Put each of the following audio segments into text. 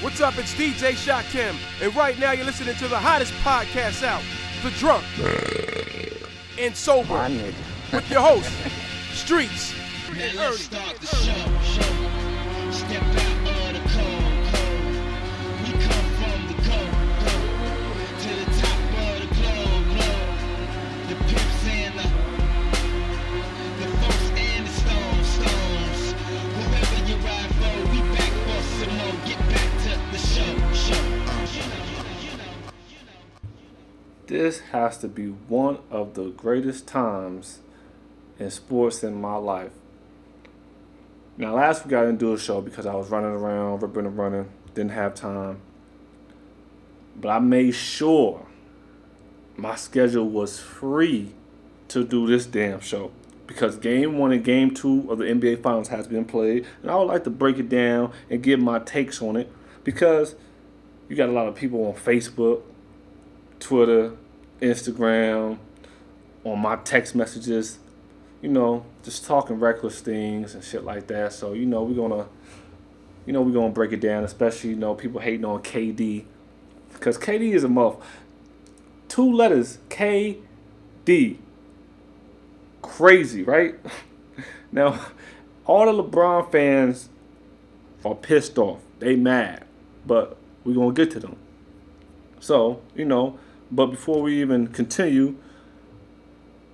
What's up? It's DJ Shot Kim, and right now you're listening to the hottest podcast out, The Drunk. And Sober, with your host, Streetz. Now This has to be one of the greatest times in sports in my life. Now, last week I didn't do a show because I was running around, ripping and running, didn't have time. But I made sure my schedule was free to do this damn show because game one and game two of the NBA Finals has been played, and I would like to break it down and give my takes on it because you got a lot of people on Facebook, Twitter, Instagram, on my text messages, you know, just talking reckless things and shit like that. So, you know, we're gonna you know, we're gonna break it down, especially, you know, people hating on KD. Because KD is a muff. Two letters, K D. Crazy, right? now, all the LeBron fans are pissed off. They mad. But we're gonna get to them. So, you know, but before we even continue,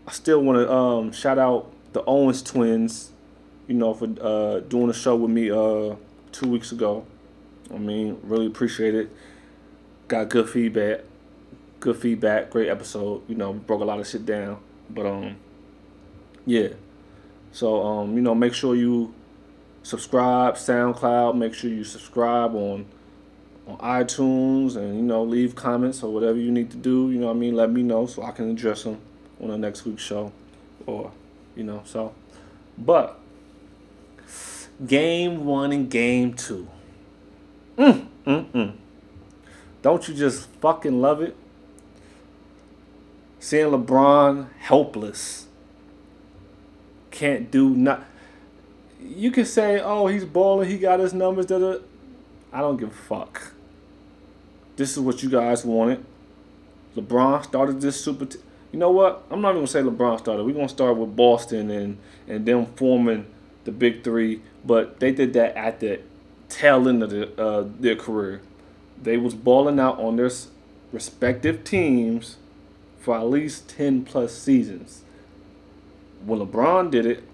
I still want to um, shout out the Owens twins, you know, for uh, doing a show with me uh, two weeks ago. I mean, really appreciate it. Got good feedback. Good feedback. Great episode. You know, broke a lot of shit down. But um, yeah. So um, you know, make sure you subscribe SoundCloud. Make sure you subscribe on on iTunes and you know leave comments or whatever you need to do. You know what I mean? Let me know so I can address them on the next week's show, or you know so. But game one and game two. Mm, mm, mm. Don't you just fucking love it? Seeing LeBron helpless, can't do not. You can say, "Oh, he's balling. He got his numbers." Da da. I don't give a fuck. This is what you guys wanted. LeBron started this super. T- you know what? I'm not even gonna say LeBron started. We're gonna start with Boston and and them forming the big three. But they did that at the tail end of the, uh, their career. They was balling out on their respective teams for at least ten plus seasons. When LeBron did it,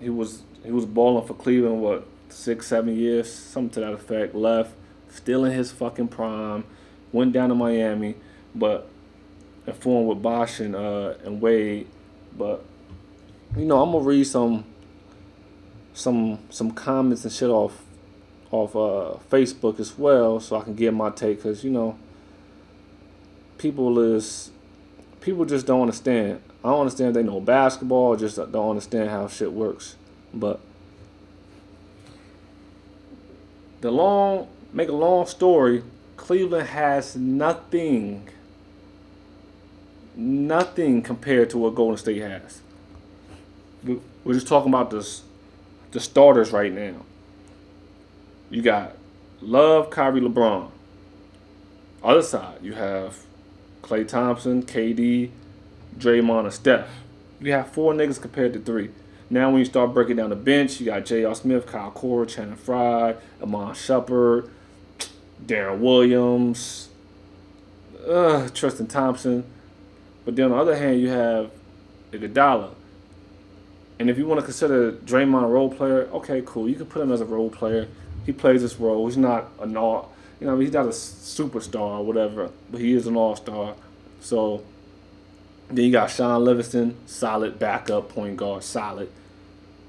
he was he was balling for Cleveland what six seven years, something to that effect. Left, still in his fucking prime. Went down to Miami, but and formed with Bosh and uh and Wade. But you know, I'm gonna read some some some comments and shit off off uh Facebook as well, so I can get my take. Cause you know, people is people just don't understand. I don't understand they know basketball, just don't understand how shit works. But the long make a long story, Cleveland has nothing nothing compared to what Golden State has. We- We're just talking about this the starters right now. You got Love, Kyrie, LeBron. Other side, you have Klay Thompson, KD, Draymond, and Steph. You have four niggas compared to three. Now, when you start breaking down the bench, you got J.R. Smith, Kyle Korver, Channing Frye, Iman Shumpert, Deron Williams, uh, Tristan Thompson. But then on the other hand, you have Iguodala. And if you want to consider Draymond a role player, okay, cool. You can put him as a role player. He plays this role. He's not an all, you know, he's not a superstar or whatever, but he is an all star. So then you got Shaun Livingston, solid backup point guard, solid.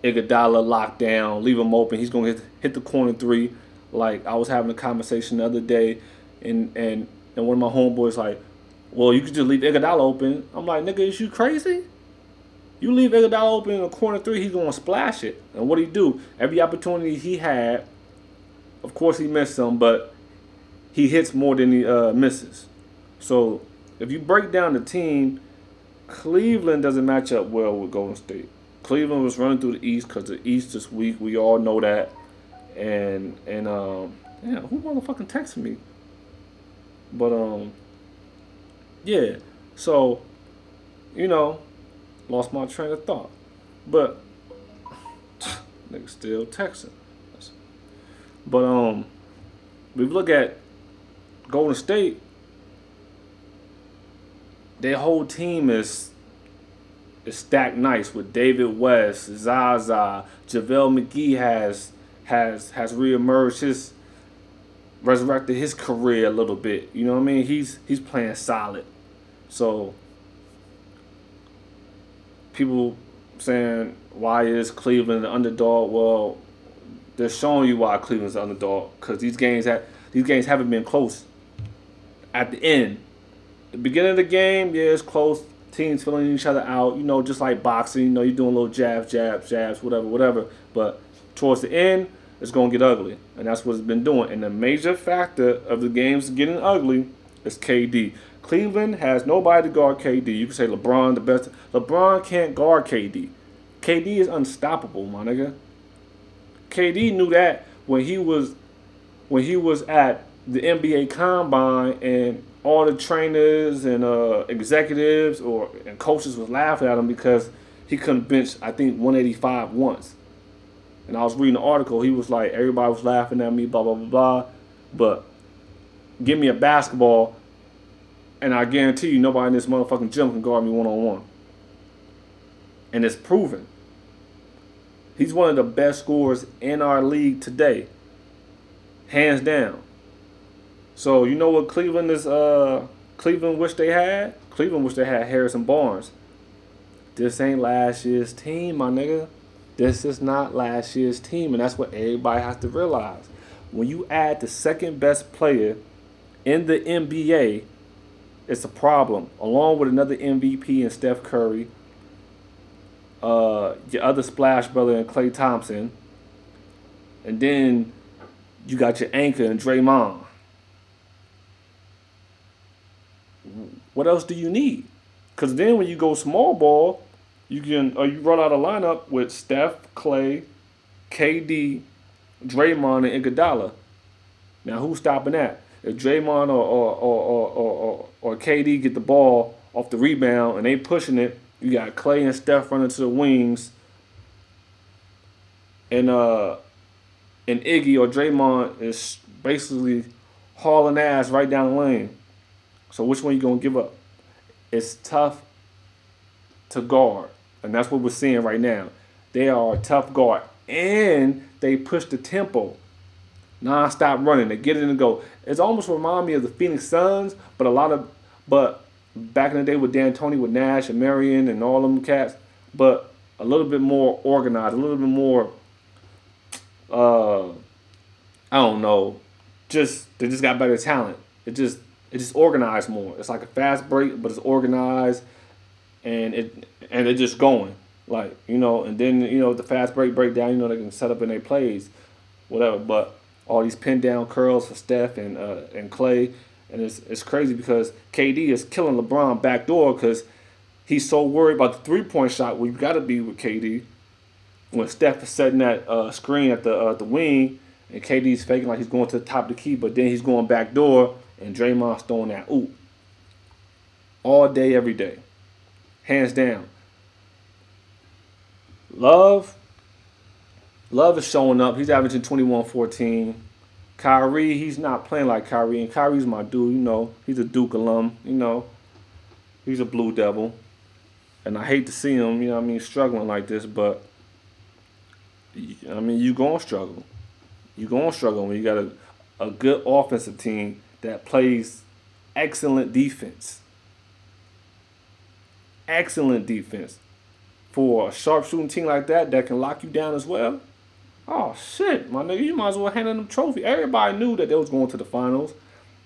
Iguodala locked down, leave him open. He's gonna hit, hit the corner three. Like I was having a conversation the other day, and and and one of my homeboys like, well, you could just leave Iguodala open. I'm like, nigga, is you crazy? You leave Iguodala open in the corner three, he's gonna splash it. And what he do? Every opportunity he had, of course he missed some, but he hits more than he uh, misses. So if you break down the team, Cleveland doesn't match up well with Golden State. Cleveland was running through the East because the East is weak. We all know that. And and um, yeah, who motherfucking texted me? But um, yeah. So, you know, lost my train of thought, but nigga still texting. But um, we look at Golden State. Their whole team is is stacked nice with David West, Zaza, JaVale McGee has has has reemerged his resurrected his career a little bit. You know what I mean? He's he's playing solid. So people saying why is Cleveland the underdog? Well, they're showing you why Cleveland's the underdog because these games have these games haven't been close. At the end, the beginning of the game, yeah, it's close. Teams filling each other out, you know, just like boxing. You know, you're doing little jabs, jabs, jabs, whatever, whatever. But towards the end, it's gonna get ugly, and that's what it's been doing. And the major factor of the games getting ugly is KD. Cleveland has nobody to guard KD. You can say LeBron the best. LeBron can't guard KD. KD is unstoppable, my nigga. KD knew that when he was when he was at the NBA Combine and all the trainers and uh, executives or and coaches was laughing at him because he couldn't bench I think 185 once. And I was reading the article. He was like, everybody was laughing at me, blah blah blah blah. But give me a basketball, and I guarantee you nobody in this motherfucking gym can guard me one on one. And it's proven. He's one of the best scorers in our league today. Hands down. So you know what Cleveland is uh Cleveland wish they had? Cleveland wish they had Harrison Barnes. This ain't last year's team, my nigga. This is not last year's team, and that's what everybody has to realize. When you add the second best player in the NBA, it's a problem. Along with another MVP and Steph Curry, uh, your other splash brother and Klay Thompson, and then you got your anchor and Draymond. What else do you need? Because then when you go small ball, you can or you run out a lineup with Steph, Klay, KD, Draymond, and Iguodala. Now who's stopping that? If Draymond or or, or, or, or, or KD get the ball off the rebound and they pushing it, you got Klay and Steph running to the wings. And uh and Iggy or Draymond is basically hauling ass right down the lane. So which one you gonna give up? It's tough to guard. And that's what we're seeing right now. They are a tough guard. And they push the tempo. Non-stop running. They get it and go. It's almost remind me of the Phoenix Suns, but a lot of but back in the day with D'Antoni with Nash and Marion and all them cats, but a little bit more organized, a little bit more uh I don't know. Just they just got better talent. It just it just organized more. It's like a fast break, but it's organized and it and they're just going like you know, and then you know the fast break breakdown. You know they can set up in their plays, whatever. But all these pin down curls for Steph and uh, and Klay, and it's it's crazy because KD is killing LeBron backdoor because he's so worried about the three point shot. Well, got to be with KD when Steph is setting that uh, screen at the uh, the wing. And KD's faking like he's going to the top of the key, but then he's going back door, and Draymond's throwing that ooh. All day, every day hands down. Love, Love is showing up. He's averaging 21 14. Kyrie, he's not playing like Kyrie, and Kyrie's my dude, you know. He's a Duke alum, you know. He's a Blue Devil. And I hate to see him, you know I mean, struggling like this, but I mean, you going to struggle. you going to struggle when you got a, a good offensive team that plays excellent defense excellent defense. For a sharpshooting team like that that can lock you down as well. Oh shit, my nigga, you might as well hand them trophy. Everybody knew that they was going to the finals.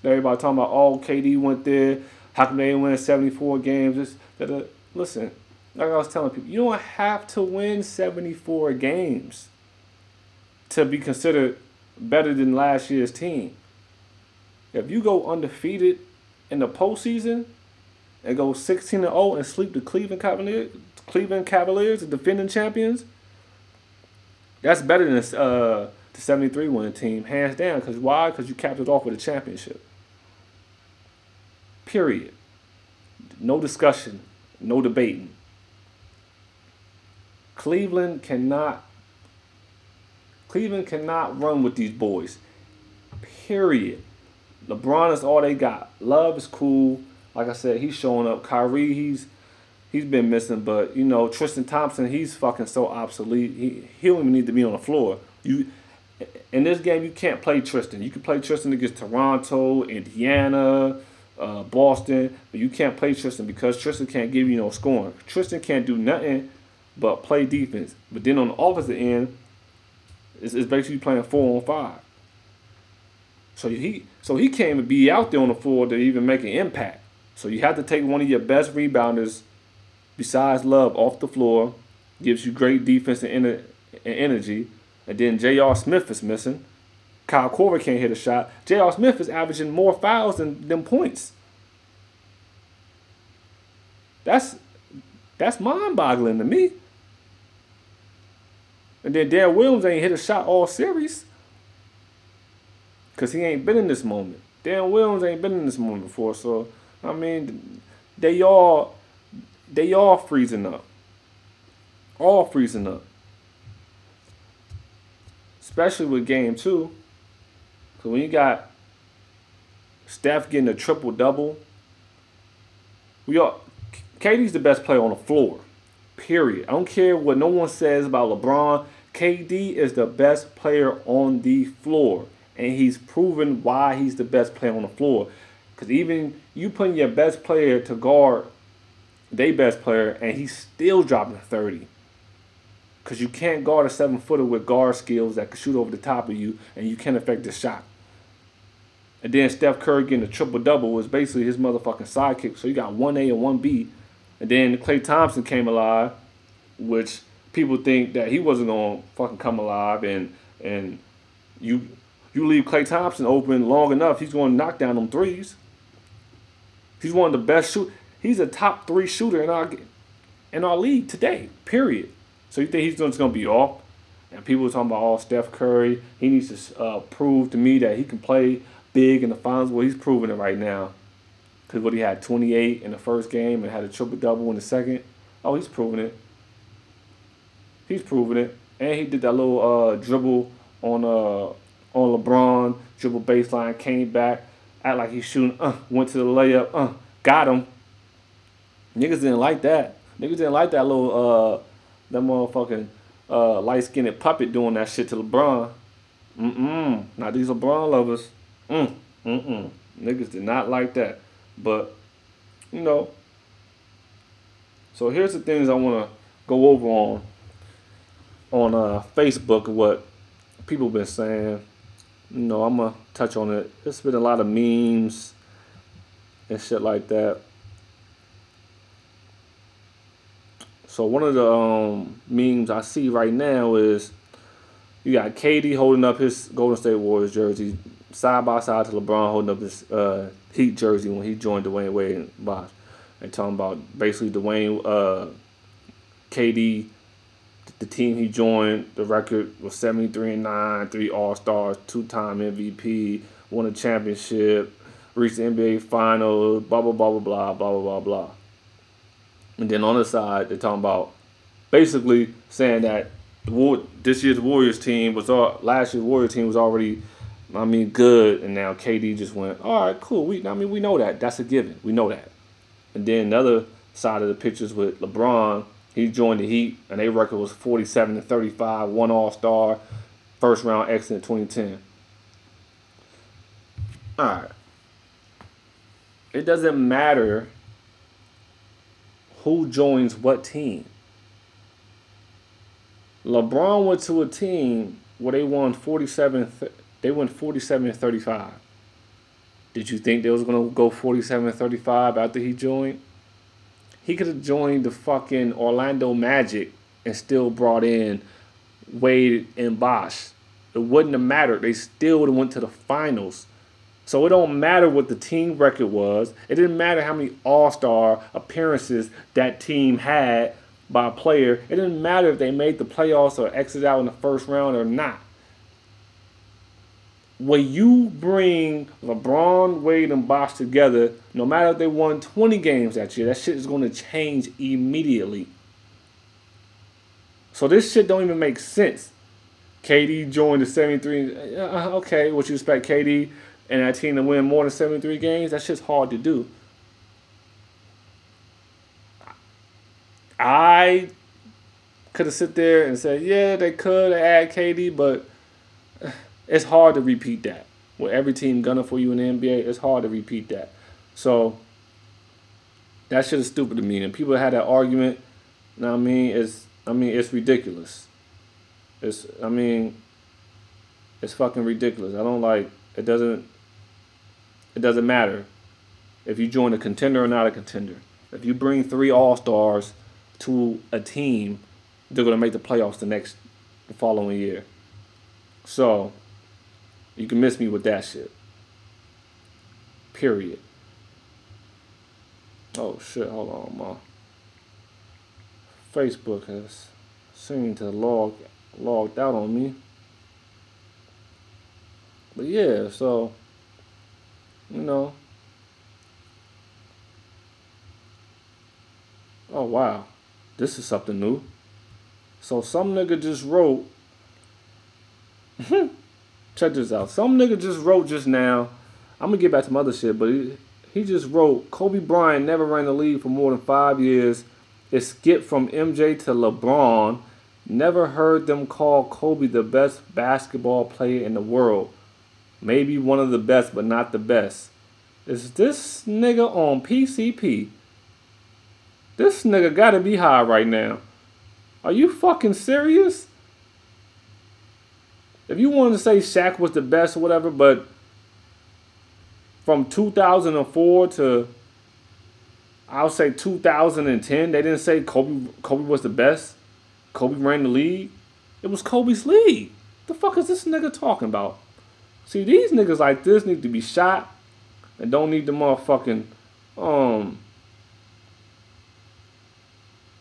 Everybody talking about, oh, KD went there. How come they win 74 games? This, that, that. Listen, like I was telling people, you don't have to win 74 games to be considered better than last year's team. If you go undefeated in the postseason, and go 16 and 0 and sweep the Cleveland Cavaliers, Cleveland Cavaliers, the defending champions. That's better than uh, the 73 winning team, hands down. Because why? Because you capped it off with a championship. Period. No discussion, no debating. Cleveland cannot Cleveland cannot run with these boys. Period. LeBron is all they got. Love is cool. Like I said, he's showing up. Kyrie, he's he's been missing, but you know Tristan Thompson, he's fucking so obsolete. He he don't even need to be on the floor. You in this game, you can't play Tristan. You can play Tristan against Toronto, Indiana, uh, Boston, but you can't play Tristan because Tristan can't give you no scoring. Tristan can't do nothing but play defense. But then on the opposite end, it's, it's basically playing four on five. So he so he can't even be out there on the floor to even make an impact. So you have to take one of your best rebounders, besides Love, off the floor, gives you great defense and, ener- and energy. And then J.R. Smith is missing. Kyle Korver can't hit a shot. J.R. Smith is averaging more fouls than, than points. That's that's mind-boggling to me. And then Dan Williams ain't hit a shot all series. Cause he ain't been in this moment. Dan Williams ain't been in this moment before. So I mean, they all they all freezing up. All freezing up. Especially with game two. Cause when you got Steph getting a triple double, we all KD's the best player on the floor. Period. I don't care what no one says about LeBron. KD is the best player on the floor. And he's proven why he's the best player on the floor. Because even you putting your best player to guard their best player, and he's still dropping 30. Because you can't guard a seven footer with guard skills that can shoot over the top of you, and you can't affect the shot. And then Steph Curry getting a triple double was basically his motherfucking sidekick. So you got one A and one B. And then Klay Thompson came alive, which people think that he wasn't gonna fucking come alive, and and you you leave Klay Thompson open long enough, he's gonna knock down them threes. He's one of the best shoot. He's a top three shooter in our in our league today. Period. So you think he's just gonna be off? And people are talking about all oh, Steph Curry. He needs to uh, prove to me that he can play big in the finals. Well, he's proving it right now. Cause what he had 28 in the first game and had a triple double in the second. Oh, he's proving it. He's proving it. And he did that little uh, dribble on uh on LeBron, dribble baseline, came back, act like he's shooting, uh, went to the layup, uh, got him. Niggas didn't like that. Niggas didn't like that little uh that motherfucking uh light skinned puppet doing that shit to LeBron. Mm-mm. Now these LeBron lovers. Mm. Mm-mm. Niggas did not like that. But, you know. So here's the things I wanna go over on on uh Facebook what people been saying. Know, I'm gonna touch on it. There's been a lot of memes and shit like that. So one of the um, memes I see right now is you got KD holding up his Golden State Warriors jersey side by side to LeBron holding up his uh, Heat jersey when he joined Dwyane Wade and Bosh. And talking about basically Dwayne uh, KD, the team he joined, the record was 73 and 9, three All Stars, two time MVP, won a championship, reached the NBA Finals, blah, blah, blah, blah, blah, blah, blah, blah. And then on the side, they're talking about basically saying that the War- this year's Warriors team was all last year's Warriors team was already, I mean, good, and now KD just went, all right, cool. We, I mean, we know that. That's a given. We know that. And then another side of the pictures with LeBron, he joined the Heat, and their record was 47 to 35, one All Star, first round exit in 2010. All right. It doesn't matter who joins what team. LeBron went to a team where they won 47 they went 47 and 35. Did you think they was going to go 47 and 35 after he joined? He could have joined the fucking Orlando Magic and still brought in Wade and Bosh. It wouldn't have mattered. They still would have went to the finals so it don't matter what the team record was. It didn't matter how many All-Star appearances that team had by a player. It didn't matter if they made the playoffs or exited out in the first round or not. when you bring LeBron, Wade, and Bosh together, no matter if they won 20 games that year, that shit is going to change immediately. So this shit don't even make sense. KD joined the 73. Uh, okay, what you expect KD and that team to win more than 73 games? That shit's hard to do. I could have sit there and said, yeah, they could add KD, but it's hard to repeat that. With every team gunning for you in the NBA, it's hard to repeat that. So that shit is stupid to me. And people had that argument. What I mean? It's I mean it's ridiculous. It's I mean it's fucking ridiculous. I don't like it doesn't it doesn't matter if you join a contender or not a contender. If you bring three all stars to a team, they're gonna make the playoffs the next the following year. So you can miss me with that shit. Period. Oh shit, hold on, ma. Facebook has seemed to log logged out on me. But yeah, so you know. Oh wow. This is something new. So some nigga just wrote check this out. Some nigga just wrote just now. I'm gonna get back to my other shit, but he just wrote Kobe Bryant never ran the league for more than five years. It skipped from MJ to LeBron. Never heard them call Kobe the best basketball player in the world. Maybe one of the best, but not the best. Is this nigga on PCP? This nigga gotta be high right now. Are you fucking serious? if you wanted to say Shaq was the best or whatever, but from 2004 to I'll say 2010, they didn't say Kobe Kobe was the best. Kobe ran the league. It was Kobe's league. The fuck is this nigga talking about? See, these niggas like this need to be shot and don't need the motherfucking um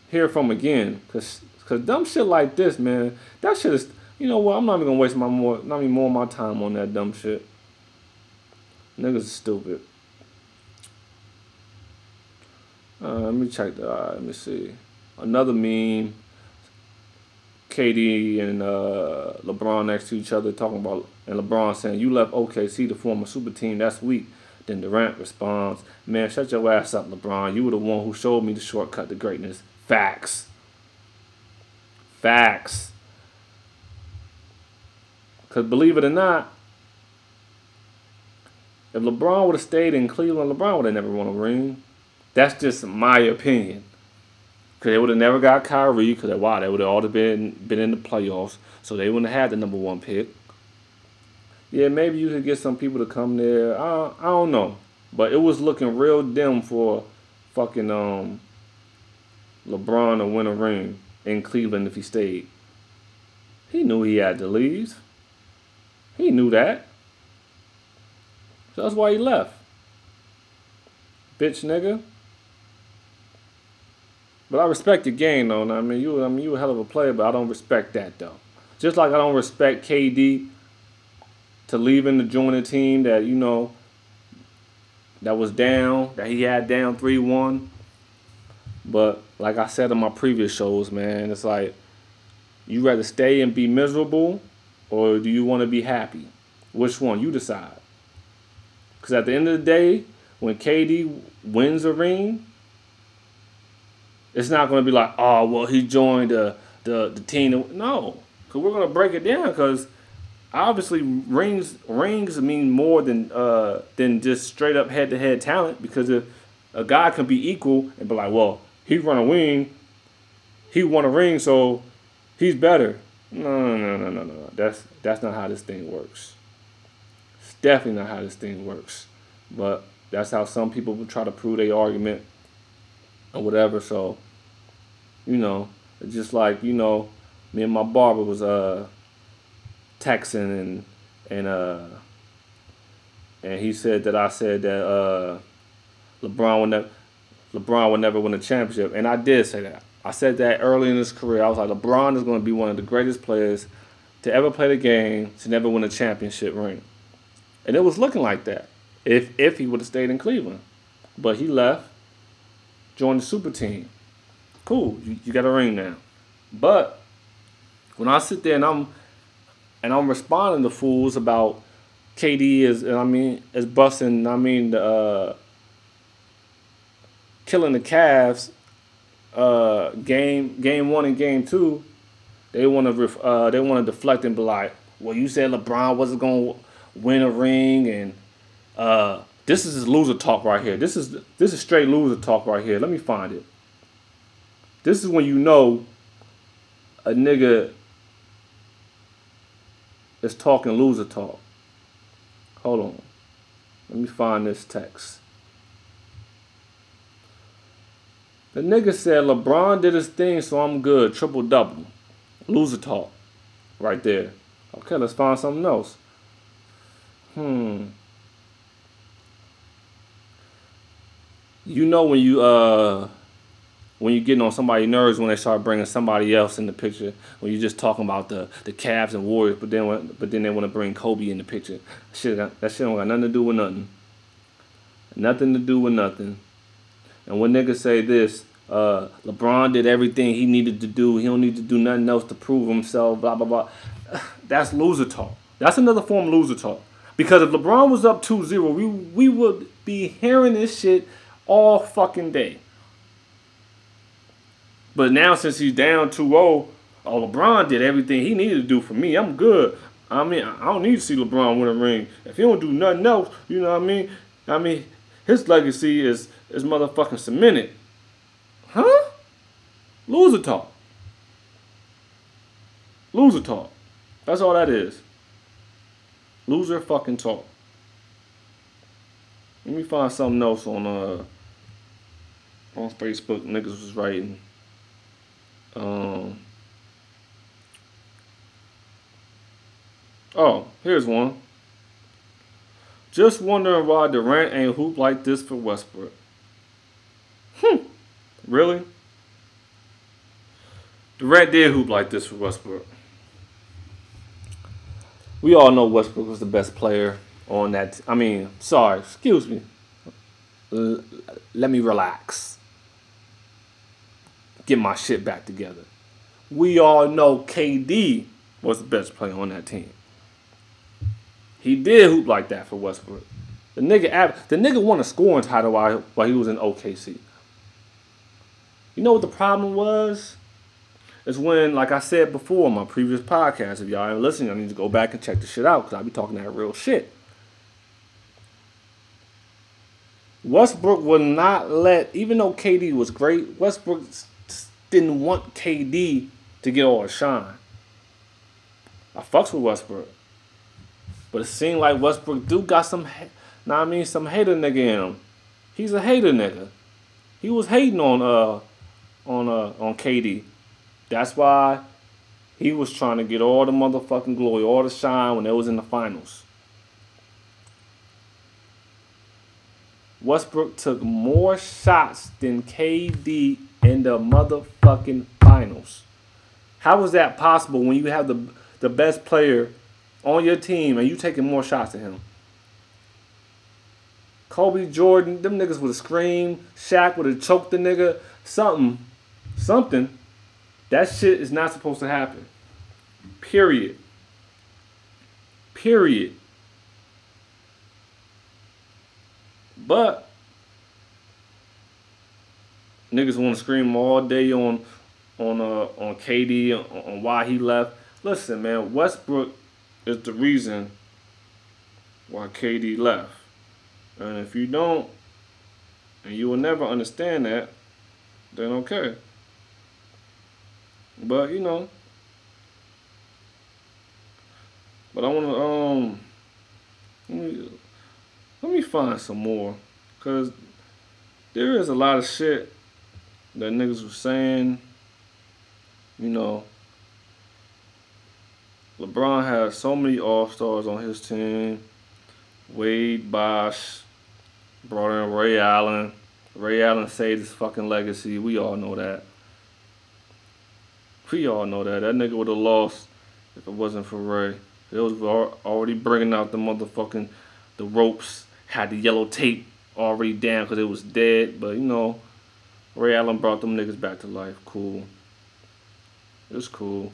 hear from again. Cause cause dumb shit like this, man, that shit is you know what? I'm not even gonna waste my more, not even more of my time on that dumb shit. Niggas stupid. Uh, let me check the. Uh, let me see. Another meme. KD and uh, LeBron next to each other talking about, and LeBron saying, "You left OKC to form a super team. That's weak." Then Durant responds, "Man, shut your ass up, LeBron. You were the one who showed me the shortcut to greatness. Facts. Facts." Because believe it or not, if LeBron would have stayed in Cleveland, LeBron would have never won a ring. That's just my opinion. Because they would have never got Kyrie, because wow, they would have all been been in the playoffs, so they wouldn't have had the number one pick. Yeah, maybe you could get some people to come there. I, I don't know, but it was looking real dim for fucking um LeBron to win a ring in Cleveland if he stayed. He knew he had to leave. He knew that. So that's why he left. Bitch nigga. But I respect the game though. I mean you I mean you a hell of a player, but I don't respect that though. Just like I don't respect KD to leaving to join a team that, you know, that was down, that he had down 3 1. But like I said in my previous shows, man, it's like you rather stay and be miserable or do you want to be happy? Which one? You decide. Because at the end of the day, when KD wins a ring, it's not going to be like, oh, well, he joined the, the, the team. No, because we're going to break it down because obviously rings rings mean more than uh, than just straight up head to head talent. Because if a guy can be equal and be like, well, he run a wing, he won a ring, so he's better. No, no, no, no, no. That's that's not how this thing works. Definitely not how this thing works. But that's how some people try to prove their argument or whatever. So, you know, just like you know, me and my barber was uh texting and and uh and he said that I said that uh LeBron would never LeBron would never win a championship, and I did say that. I said that early in his career. I was like, LeBron is going to be one of the greatest players to ever play the game to never win a championship ring. And it was looking like that if if he would have stayed in Cleveland. But he left, joined the super team. Cool, you, you got a ring now. But when I sit there and I'm and I'm responding to fools about KD is and I mean is busting I mean uh, killing the Cavs uh, game game one and game two, they want to ref, uh, they want to deflect and be like, well, you said LeBron wasn't gonna win a ring, and uh, this is loser talk right here. This is this is straight loser talk right here. Let me find it. This is when you know a nigga is talking loser talk. Hold on. Let me find this text. The nigga said LeBron did his thing, so I'm good. Triple double. Loser talk. Right there. Okay, let's find something else. Hmm. You know when you uh when you getting on somebody's nerves when they start bringing somebody else in the picture when you're just talking about the the Cavs and Warriors, but then but then they want to bring Kobe in the picture. Shit, that shit don't got nothing to do with nothing. Nothing to do with nothing. And when niggas say this, uh, LeBron did everything he needed to do. He don't need to do nothing else to prove himself. Blah blah blah. That's loser talk. That's another form of loser talk. Because if LeBron was up 2-0, we we would be hearing this shit all fucking day. But now since he's down 2-0, oh LeBron did everything he needed to do for me. I'm good. I mean, I don't need to see LeBron win a ring. If he don't do nothing else, you know what I mean? I mean, his legacy is is motherfucking cemented. Huh? Loser talk. Loser talk. That's all that is. Loser fucking talk. Let me find something else on uh on Facebook. Niggas was writing. Um. Oh, here's one. Just wondering why Durant ain't hoop like this for Westbrook. Hmm. Really? Durant did hoop like this for Westbrook. We all know Westbrook was the best player on that. I mean, sorry, excuse me. L- let me relax. Get my shit back together. We all know KD was the best player on that team. He did hoop like that for Westbrook. The nigga, the nigga won a scoring title while, while he was in OKC. You know what the problem was? Is when, like I said before on my previous podcast, if y'all ain't listening, I need to go back and check the shit out because I be talking that real shit. Westbrook would not let, even though KD was great, Westbrook didn't want KD to get all the shine. I fucks with Westbrook. But it seemed like Westbrook do got some, nah, I mean, some hater nigga in him. He's a hater nigga. He was hating on uh on uh on KD. That's why he was trying to get all the motherfucking glory, all the shine when they was in the finals. Westbrook took more shots than KD in the motherfucking finals. How is that possible when you have the the best player on your team and you taking more shots than him? Kobe Jordan, them niggas would have screamed. Shaq would have choked the nigga. Something. Something. That shit is not supposed to happen. Period. Period. But niggas want to scream all day on on uh on KD on, on why he left. Listen, man, Westbrook is the reason why KD left. And if you don't, and you will never understand that, then okay. But you know, but I want to um, let me, let me find some more, cause there is a lot of shit that niggas was saying. You know, LeBron has so many All Stars on his team. Wade, Bosh, brought in Ray Allen. Ray Allen saved his fucking legacy. We all know that. We all know that. That nigga would have lost if it wasn't for Ray. It was already bringing out the motherfucking the ropes, had the yellow tape already down because it was dead. But you know, Ray Allen brought them niggas back to life. Cool. It was cool.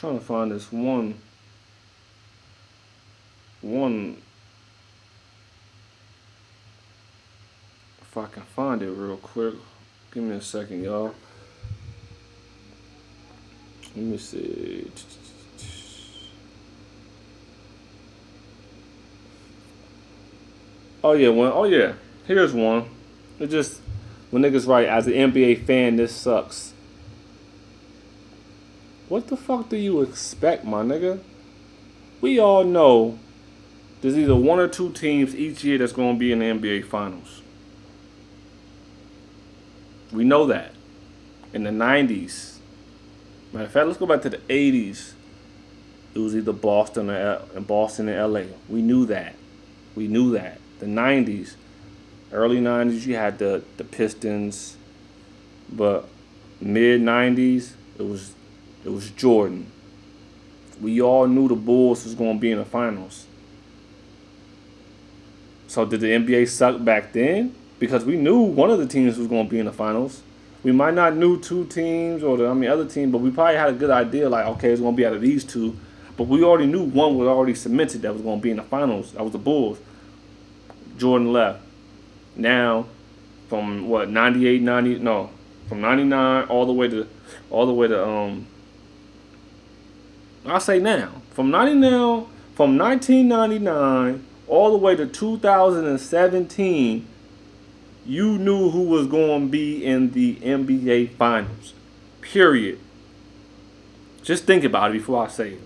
trying to find this one one if I can find it real quick. Give me a second, y'all. Let me see. Oh yeah, one. Oh yeah. Here's one. It just when niggas write as an NBA fan, this sucks. What the fuck do you expect, my nigga? We all know there's either one or two teams each year that's going to be in the NBA Finals. We know that. In the 90s. Matter of fact, let's go back to the 80s. It was either Boston or L- Boston and LA. We knew that. We knew that. The 90s, early 90s, you had the, the Pistons. But mid 90s, it was it was Jordan. We all knew the Bulls was going to be in the finals. So did the NBA suck back then? Because we knew one of the teams was going to be in the finals. We might not knew two teams or the I mean other team, but we probably had a good idea like okay, it's going to be out of these two. But we already knew one was already cemented that was going to be in the finals. That was the Bulls. Jordan left. Now, from what 98, 90 no, from 99 all the way to all the way to um I say now, from 90 now, from 1999 all the way to 2017, you knew who was going to be in the NBA Finals. Period. Just think about it before I say it.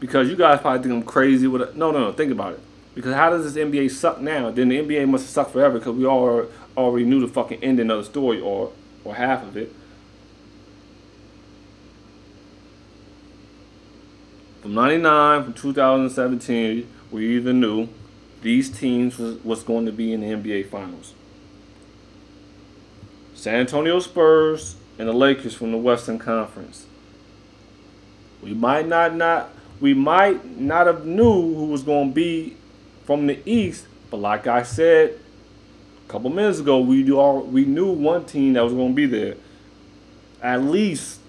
Because you guys probably think I'm crazy with it. No, no, no. Think about it. Because how does this NBA suck now? Then the NBA must have sucked forever because we all already knew the fucking ending of the story or or half of it. From 99, from 2017, we either knew these teams was, was going to be in the NBA Finals. San Antonio Spurs and the Lakers from the Western Conference. We might not not we might not have knew who was going to be from the East, but like I said a couple minutes ago, we do all we knew one team that was going to be there. At least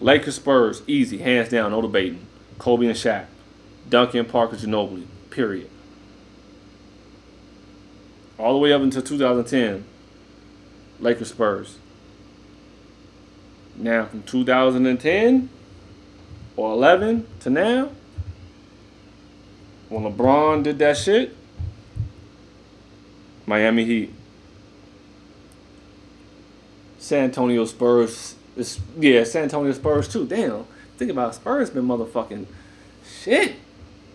Lakers Spurs, easy, hands down, no debating. Kobe and Shaq, Duncan Parker Ginobili, period. All the way up until 2010, Lakers Spurs. Now from 2010 or 11 to now, when LeBron did that shit, Miami Heat. San Antonio Spurs it's, yeah, San Antonio Spurs too. Damn, think about it. Spurs been motherfucking shit.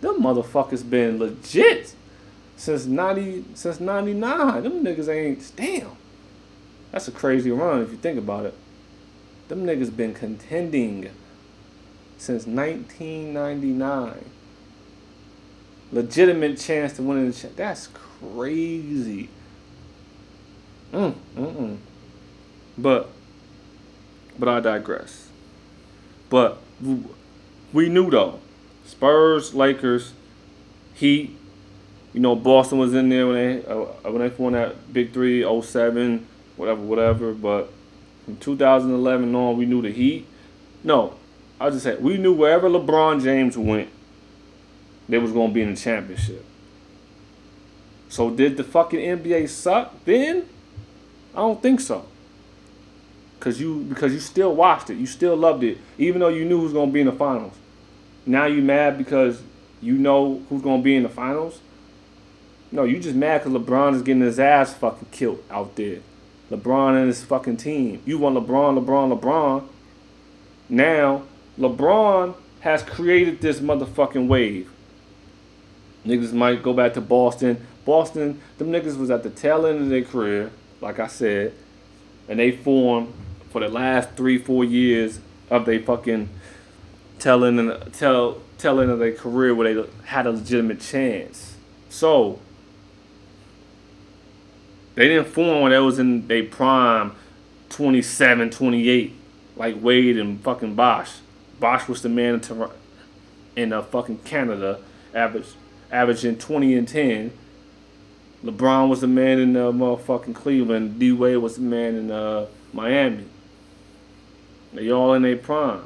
Them motherfuckers been legit since ninety since ninety nine. Them niggas ain't damn. That's a crazy run if you think about it. Them niggas been contending since nineteen ninety nine. Legitimate chance to win the ch- That's crazy. Mm, mm, mm. But but I digress. But we knew though, Spurs, Lakers, Heat. You know, Boston was in there when they uh, when they won that big three, 07, whatever, whatever. But from 2011 on, we knew the Heat. No, I just said we knew wherever LeBron James went, they was gonna be in the championship. So did the fucking NBA suck then? I don't think so because you because you still watched it, you still loved it, even though you knew who's gonna be in the finals. Now you mad because you know who's gonna be in the finals. No, you just mad because LeBron is getting his ass fucking killed out there. LeBron and his fucking team. You want LeBron, LeBron, LeBron. Now LeBron has created this motherfucking wave. Niggas might go back to Boston. Boston, them niggas was at the tail end of their career, like I said, and they formed for the last three, four years of their fucking telling tell telling of their career where they had a legitimate chance. So they didn't form when they was in their prime 27, 28. like Wade and fucking Bosh. Bosh was the man in, Tor- in uh, fucking Canada, average, averaging 20 and 10. LeBron was the man in uh, motherfucking Cleveland. D Wade was the man in uh, Miami. They all in their prime.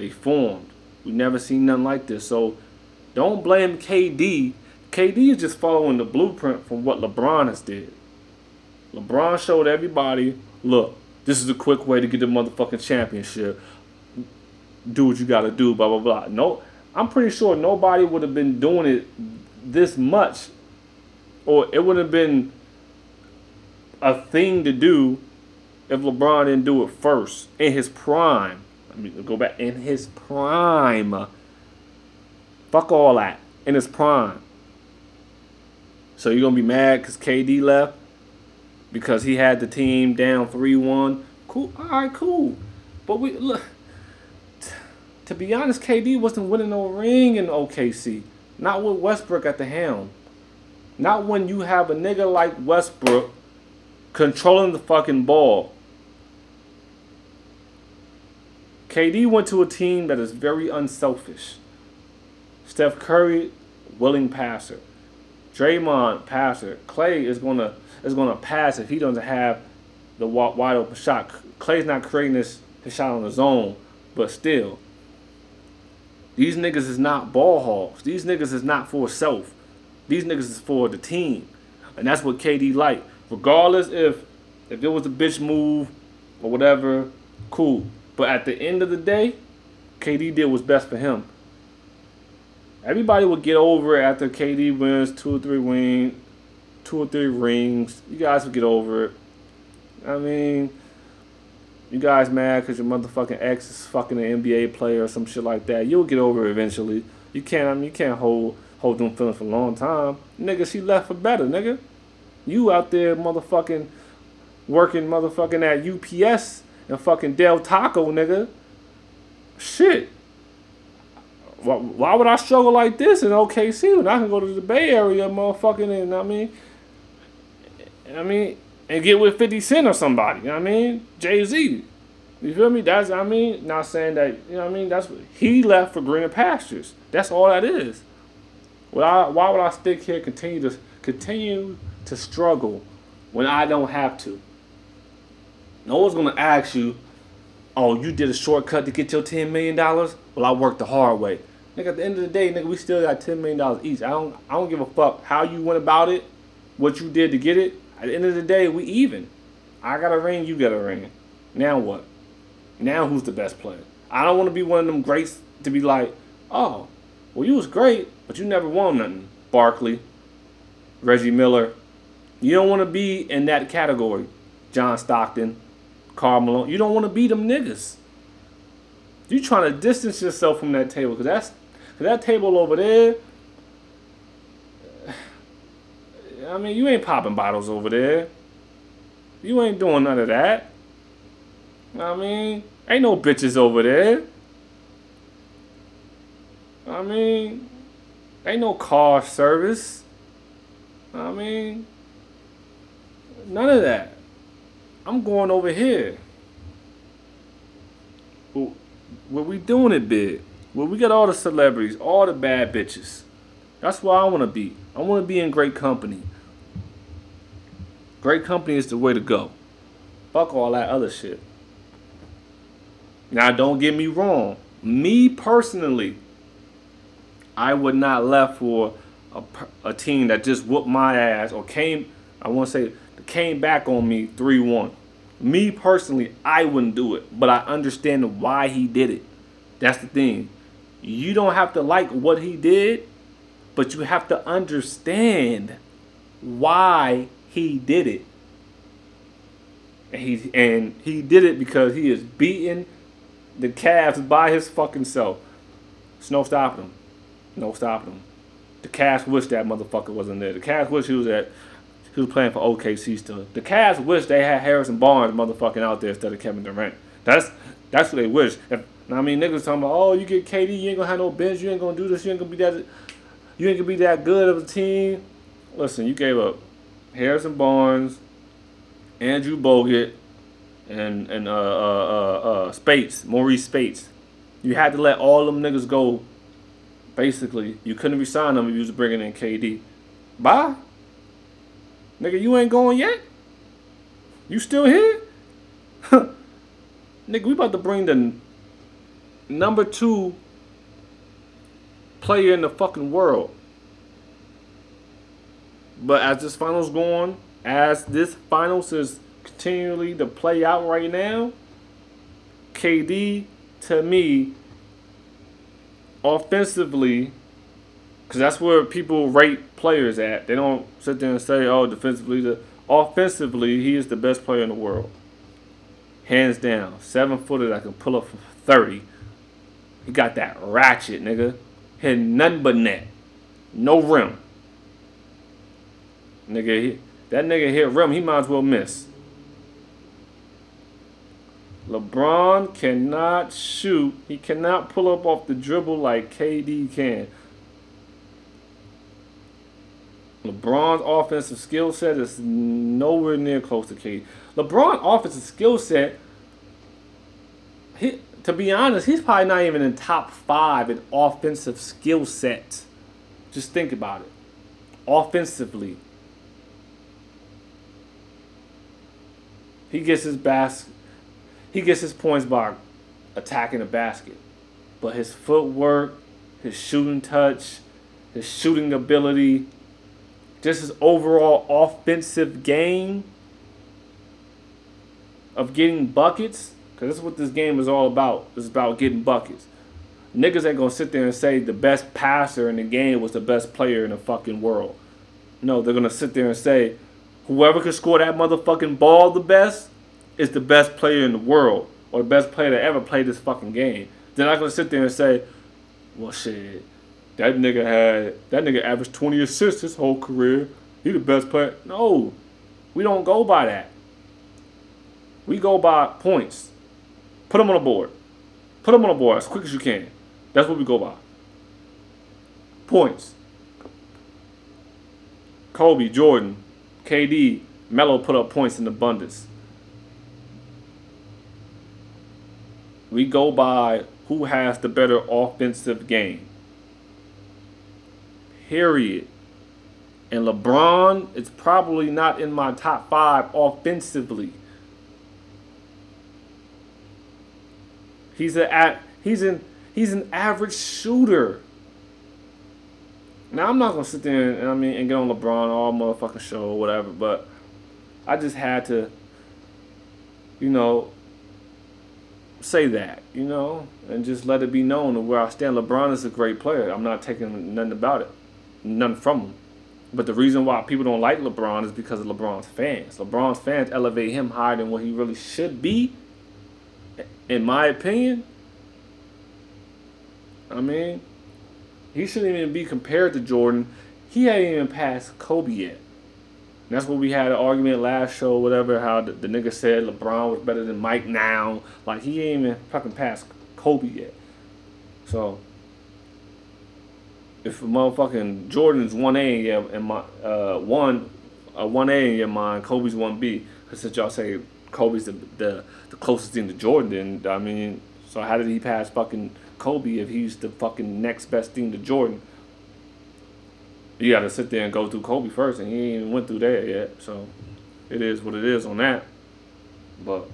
They formed. We never seen nothing like this. So don't blame KD. KD is just following the blueprint from what LeBron has did. LeBron showed everybody, look, this is a quick way to get the motherfucking championship. Do what you gotta do, blah blah blah. No, I'm pretty sure nobody would have been doing it this much, or it would have been a thing to do if LeBron didn't do it first in his prime. Let me go back in his prime. Fuck all that in his prime. So you're gonna be mad because KD left because he had the team down three one. Cool. All right, cool. But we look. t- To be honest, KD wasn't winning no ring in OKC. Not with Westbrook at the helm. Not when you have a nigga like Westbrook controlling the fucking ball. KD went to a team that is very unselfish. Steph Curry, willing passer. Draymond, passer. Klay is gonna is gonna pass if he doesn't have the wide open shot. Klay's not creating this his shot on his own, but still, these niggas is not ball hogs. These niggas is not for self. These niggas is for the team, and that's what KD like. Regardless if if it was a bitch move or whatever, cool. But at the end of the day, KD did what's best for him. Everybody would get over it after KD wins two or three win, two or three rings. You guys would get over it. I mean, you guys mad because your motherfucking ex is fucking an NBA player or some shit like that. You'll get over it eventually. You can't. I mean, you can't hold hold them feelings for a long time, nigga. She left for better, nigga. You out there, motherfucking working, motherfucking at UPS and fucking Del Taco, nigga. Shit. Why, why would I struggle like this in OKC when I can go to the Bay Area, motherfucking, and I mean, I mean, and get with 50 Cent or somebody, you know what I mean? Jay Z. You feel me? That's, I mean, not saying that, you know what I mean? That's what he left for greener pastures. That's all that is. Why, why would I stick here, continue to continue to struggle when I don't have to? No one's gonna ask you, oh, you did a shortcut to get your $10 million? Well, I worked the hard way. Nigga, at the end of the day, nigga, we still got $10 million each. I don't, I don't give a fuck how you went about it, what you did to get it. At the end of the day, we even. I got a ring, you got a ring. Now what? Now who's the best player? I don't want to be one of them greats to be like, oh, well, you was great, but you never won nothing. Barkley, Reggie Miller. You don't want to be in that category. John Stockton, Karl Malone. You don't want to be them niggas. You trying to distance yourself from that table because that's cause that table over there. I mean, you ain't popping bottles over there. You ain't doing none of that. I mean, ain't no bitches over there. I mean, ain't no car service. I mean, none of that. I'm going over here. Well, we doing it big. Where we got all the celebrities, all the bad bitches. That's where I want to be. I want to be in great company. Great company is the way to go. Fuck all that other shit. Now, don't get me wrong. Me personally, I would not left for a, a team that just whooped my ass or came. I want to say came back on me three one. Me personally, I wouldn't do it, but I understand why he did it. That's the thing. You don't have to like what he did, but you have to understand why he did it. And he and he did it because he is beating the Cavs by his fucking self. It's no stopping him. No stopping him. The Cavs wish that motherfucker wasn't there. The Cavs wish he was at was playing for OKC still. The Cavs wish they had Harrison Barnes motherfucking out there instead of Kevin Durant. That's that's what they wish. If, I mean niggas talking about, oh you get KD, you ain't gonna have no bench, you ain't gonna do this, you ain't gonna be that you ain't gonna be that good of a team. Listen, you gave up Harrison Barnes, Andrew Bogut, and and uh uh uh, uh Speights, Marreese Speights. You had to let all them niggas go. Basically, you couldn't resign them if you was bringing in KD. Bye. Nigga, you ain't going yet? You still here? Nigga, we about to bring the number two player in the fucking world. But as this finals going, as this finals is continually to play out right now, KD to me offensively because that's where people rate players at. They don't sit there and say, "Oh, defensively." The offensively, he is the best player in the world, hands down. Seven footer that can pull up from thirty. He got that ratchet, nigga. Hitting nothing but net, no rim. Nigga, he, that nigga hit rim. He might as well miss. LeBron cannot shoot. He cannot pull up off the dribble like KD can. LeBron's offensive skill set is nowhere near close to KD. LeBron's offensive skill set, he, to be honest, he's probably not even in top five in offensive skill set. Just think about it. Offensively, he gets his bas- he gets his points by attacking the basket, but his footwork, his shooting touch, his shooting ability just his overall offensive game of getting buckets, because that's what this game is all about. It's about getting buckets. Niggas ain't gonna sit there and say the best passer in the game was the best player in the fucking world. No, they're gonna sit there and say whoever can score that motherfucking ball the best is the best player in the world or the best player that ever played this fucking game. They're not gonna sit there and say, well, shit, that nigga had that nigga averaged 20 assists his whole career. He the best player. No, we don't go by that. We go by points. Put them on the board. Put them on the board as quick as you can. That's what we go by. Points. Kobe, Jordan, KD, Melo put up points in abundance. We go by who has the better offensive game. Period. And LeBron is probably not in my top five offensively. He's a he's an he's an average shooter. Now I'm not gonna sit there and I mean and get on LeBron all motherfucking show or whatever, but I just had to, you know, say that, you know, and just let it be known where I stand. LeBron is a great player. I'm not taking nothing about it, nothing from him. But the reason why people don't like LeBron is because of LeBron's fans. LeBron's fans elevate him higher than what he really should be, in my opinion. I mean, he shouldn't even be compared to Jordan. He hadn't even passed Kobe yet. And that's what we had an argument last show, whatever, how the, the nigga said LeBron was better than Mike now. Like, he ain't even fucking passed Kobe yet. So, if motherfucking Jordan's 1A in, your, in my, uh, one, uh, 1A in your mind, Kobe's 1B. Because since y'all say Kobe's the, the, the closest thing to Jordan, then, I mean, so how did he pass fucking Kobe if he's the fucking next best thing to Jordan? You got to sit there and go through Kobe first, and he ain't even went through that yet. So it is what it is on that. But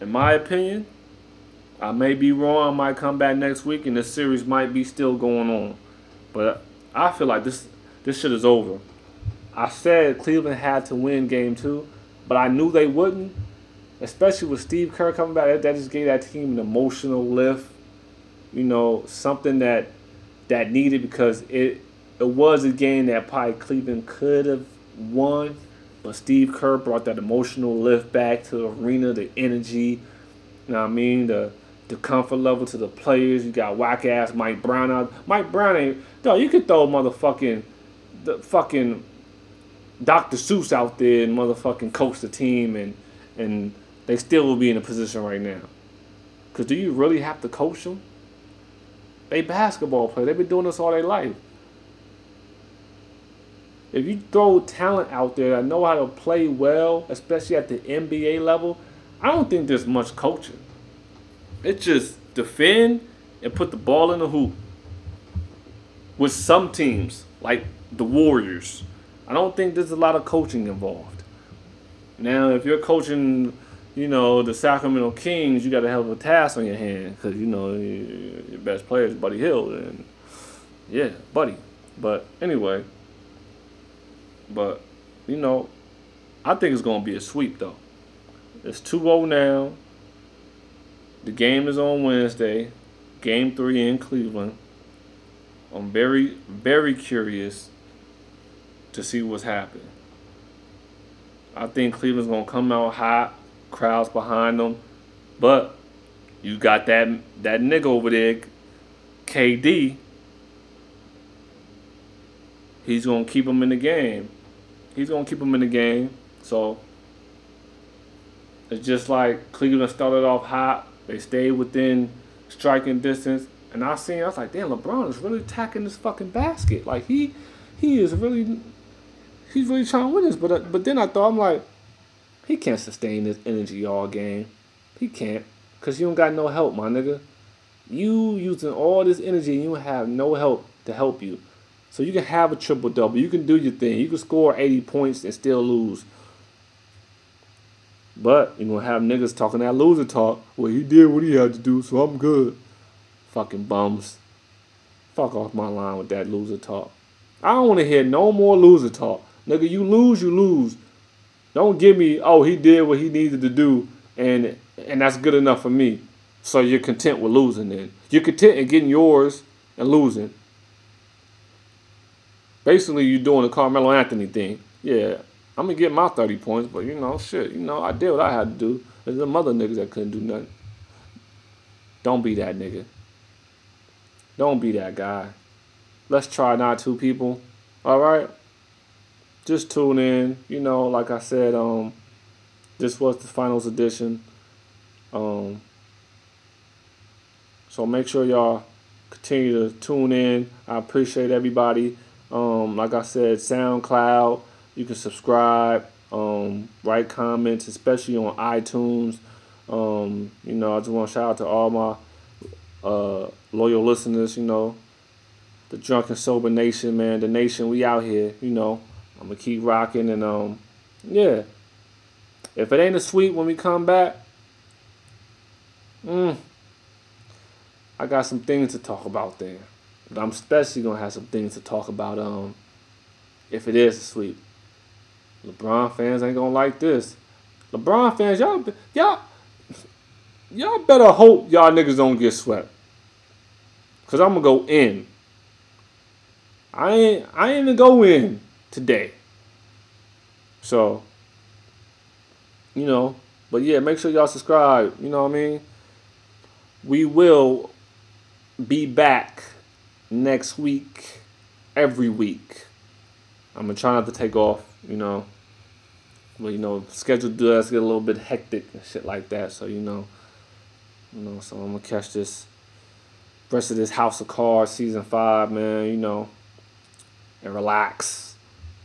in my opinion, I may be wrong. I might come back next week, and this series might be still going on. But I feel like this this shit is over. I said Cleveland had to win Game Two, but I knew they wouldn't. Especially with Steve Kerr coming back, that just gave that team an emotional lift. You know, something that that needed because it it was a game that probably Cleveland could have won, but Steve Kerr brought that emotional lift back to the arena, the energy. You know what I mean? The the comfort level to the players. You got whack ass Mike Brown out. Mike Brown ain't dog. You could throw motherfucking the fucking Dr. Seuss out there and motherfucking coach the team and and they still will be in a position right now. Cause do you really have to coach them? They basketball players. They've been doing this all their life. if you throw talent out there that know how to play well, especially at the NBA level, I don't think there's much coaching. It's just defend and put the ball in the hoop. With some teams, like the Warriors, I don't think there's a lot of coaching involved. Now, if you're coaching, you know, the Sacramento Kings, you got hell of a task on your hand because you know your best player is Buddy Hield, and yeah, Buddy. But anyway, but you know, I think it's gonna be a sweep though. It's 2-0 now. The game is on Wednesday. Game three in Cleveland. I'm very, very curious to see what's happening. I think Cleveland's gonna come out hot, crowds behind them, but you got that that nigga over there, KD. He's gonna keep him in the game. He's gonna keep him in the game. So it's just like Cleveland started off hot. They stayed within striking distance. And I seen, I was like, damn, LeBron is really attacking this fucking basket. Like he, he is really, he's really trying to win this. But uh, but then I thought, I'm like, he can't sustain this energy all game. He can't, cause you don't got no help, my nigga. You using all this energy and you have no help to help you. So you can have a triple double. You can do your thing. You can score 80 points and still lose. But you're gonna have niggas talking that loser talk. Well, he did what he had to do, so I'm good. Fucking bums. Fuck off my line with that loser talk. I don't wanna hear no more loser talk. Nigga, you lose, you lose. Don't give me, oh, he did what he needed to do, and and that's good enough for me. So you're content with losing then. You're content in getting yours and losing. Basically, you're doing the Carmelo Anthony thing. Yeah, I'm gonna get my 30 points, but you know, shit, you know, I did what I had to do. There's some other niggas that couldn't do nothing. Don't be that nigga. Don't be that guy. Let's try not to, people. All right. Just tune in. You know, like I said, um, this was the finals edition. Um, so make sure y'all continue to tune in. I appreciate everybody. Um, like I said, SoundCloud. You can subscribe, um, write comments, especially on iTunes. Um, you know, I just want to shout out to all my uh, loyal listeners. You know, the drunken sober nation, man. The nation, we out here. You know, I'm gonna keep rocking and um, yeah. If it ain't a sweet when we come back, mm, I got some things to talk about there. But I'm especially gonna have some things to talk about um, if it is a sweep. LeBron fans ain't gonna like this. LeBron fans, y'all, y'all, y'all better hope y'all niggas don't get swept. Cause I'm gonna go in. I ain't, I ain't even go in today. So, you know, but yeah, make sure y'all subscribe. You know what I mean? We will be back next week, every week. I'm gonna try not to take off, you know. But you know, schedule does get a little bit hectic and shit like that. So you know, you know, so I'm gonna catch this rest of this House of Cards season five, man. You know, and relax.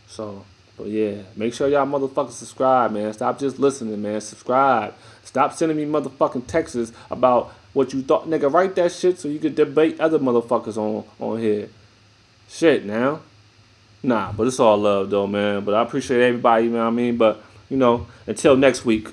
So, but yeah, make sure y'all motherfuckers subscribe, man. Stop just listening, man. Subscribe. Stop sending me motherfucking texts about what you thought, nigga. Write that shit so you can debate other motherfuckers on on here. Shit, now. Nah, but it's all love though, man. But I appreciate everybody, you know what I mean? But, you know, until next week.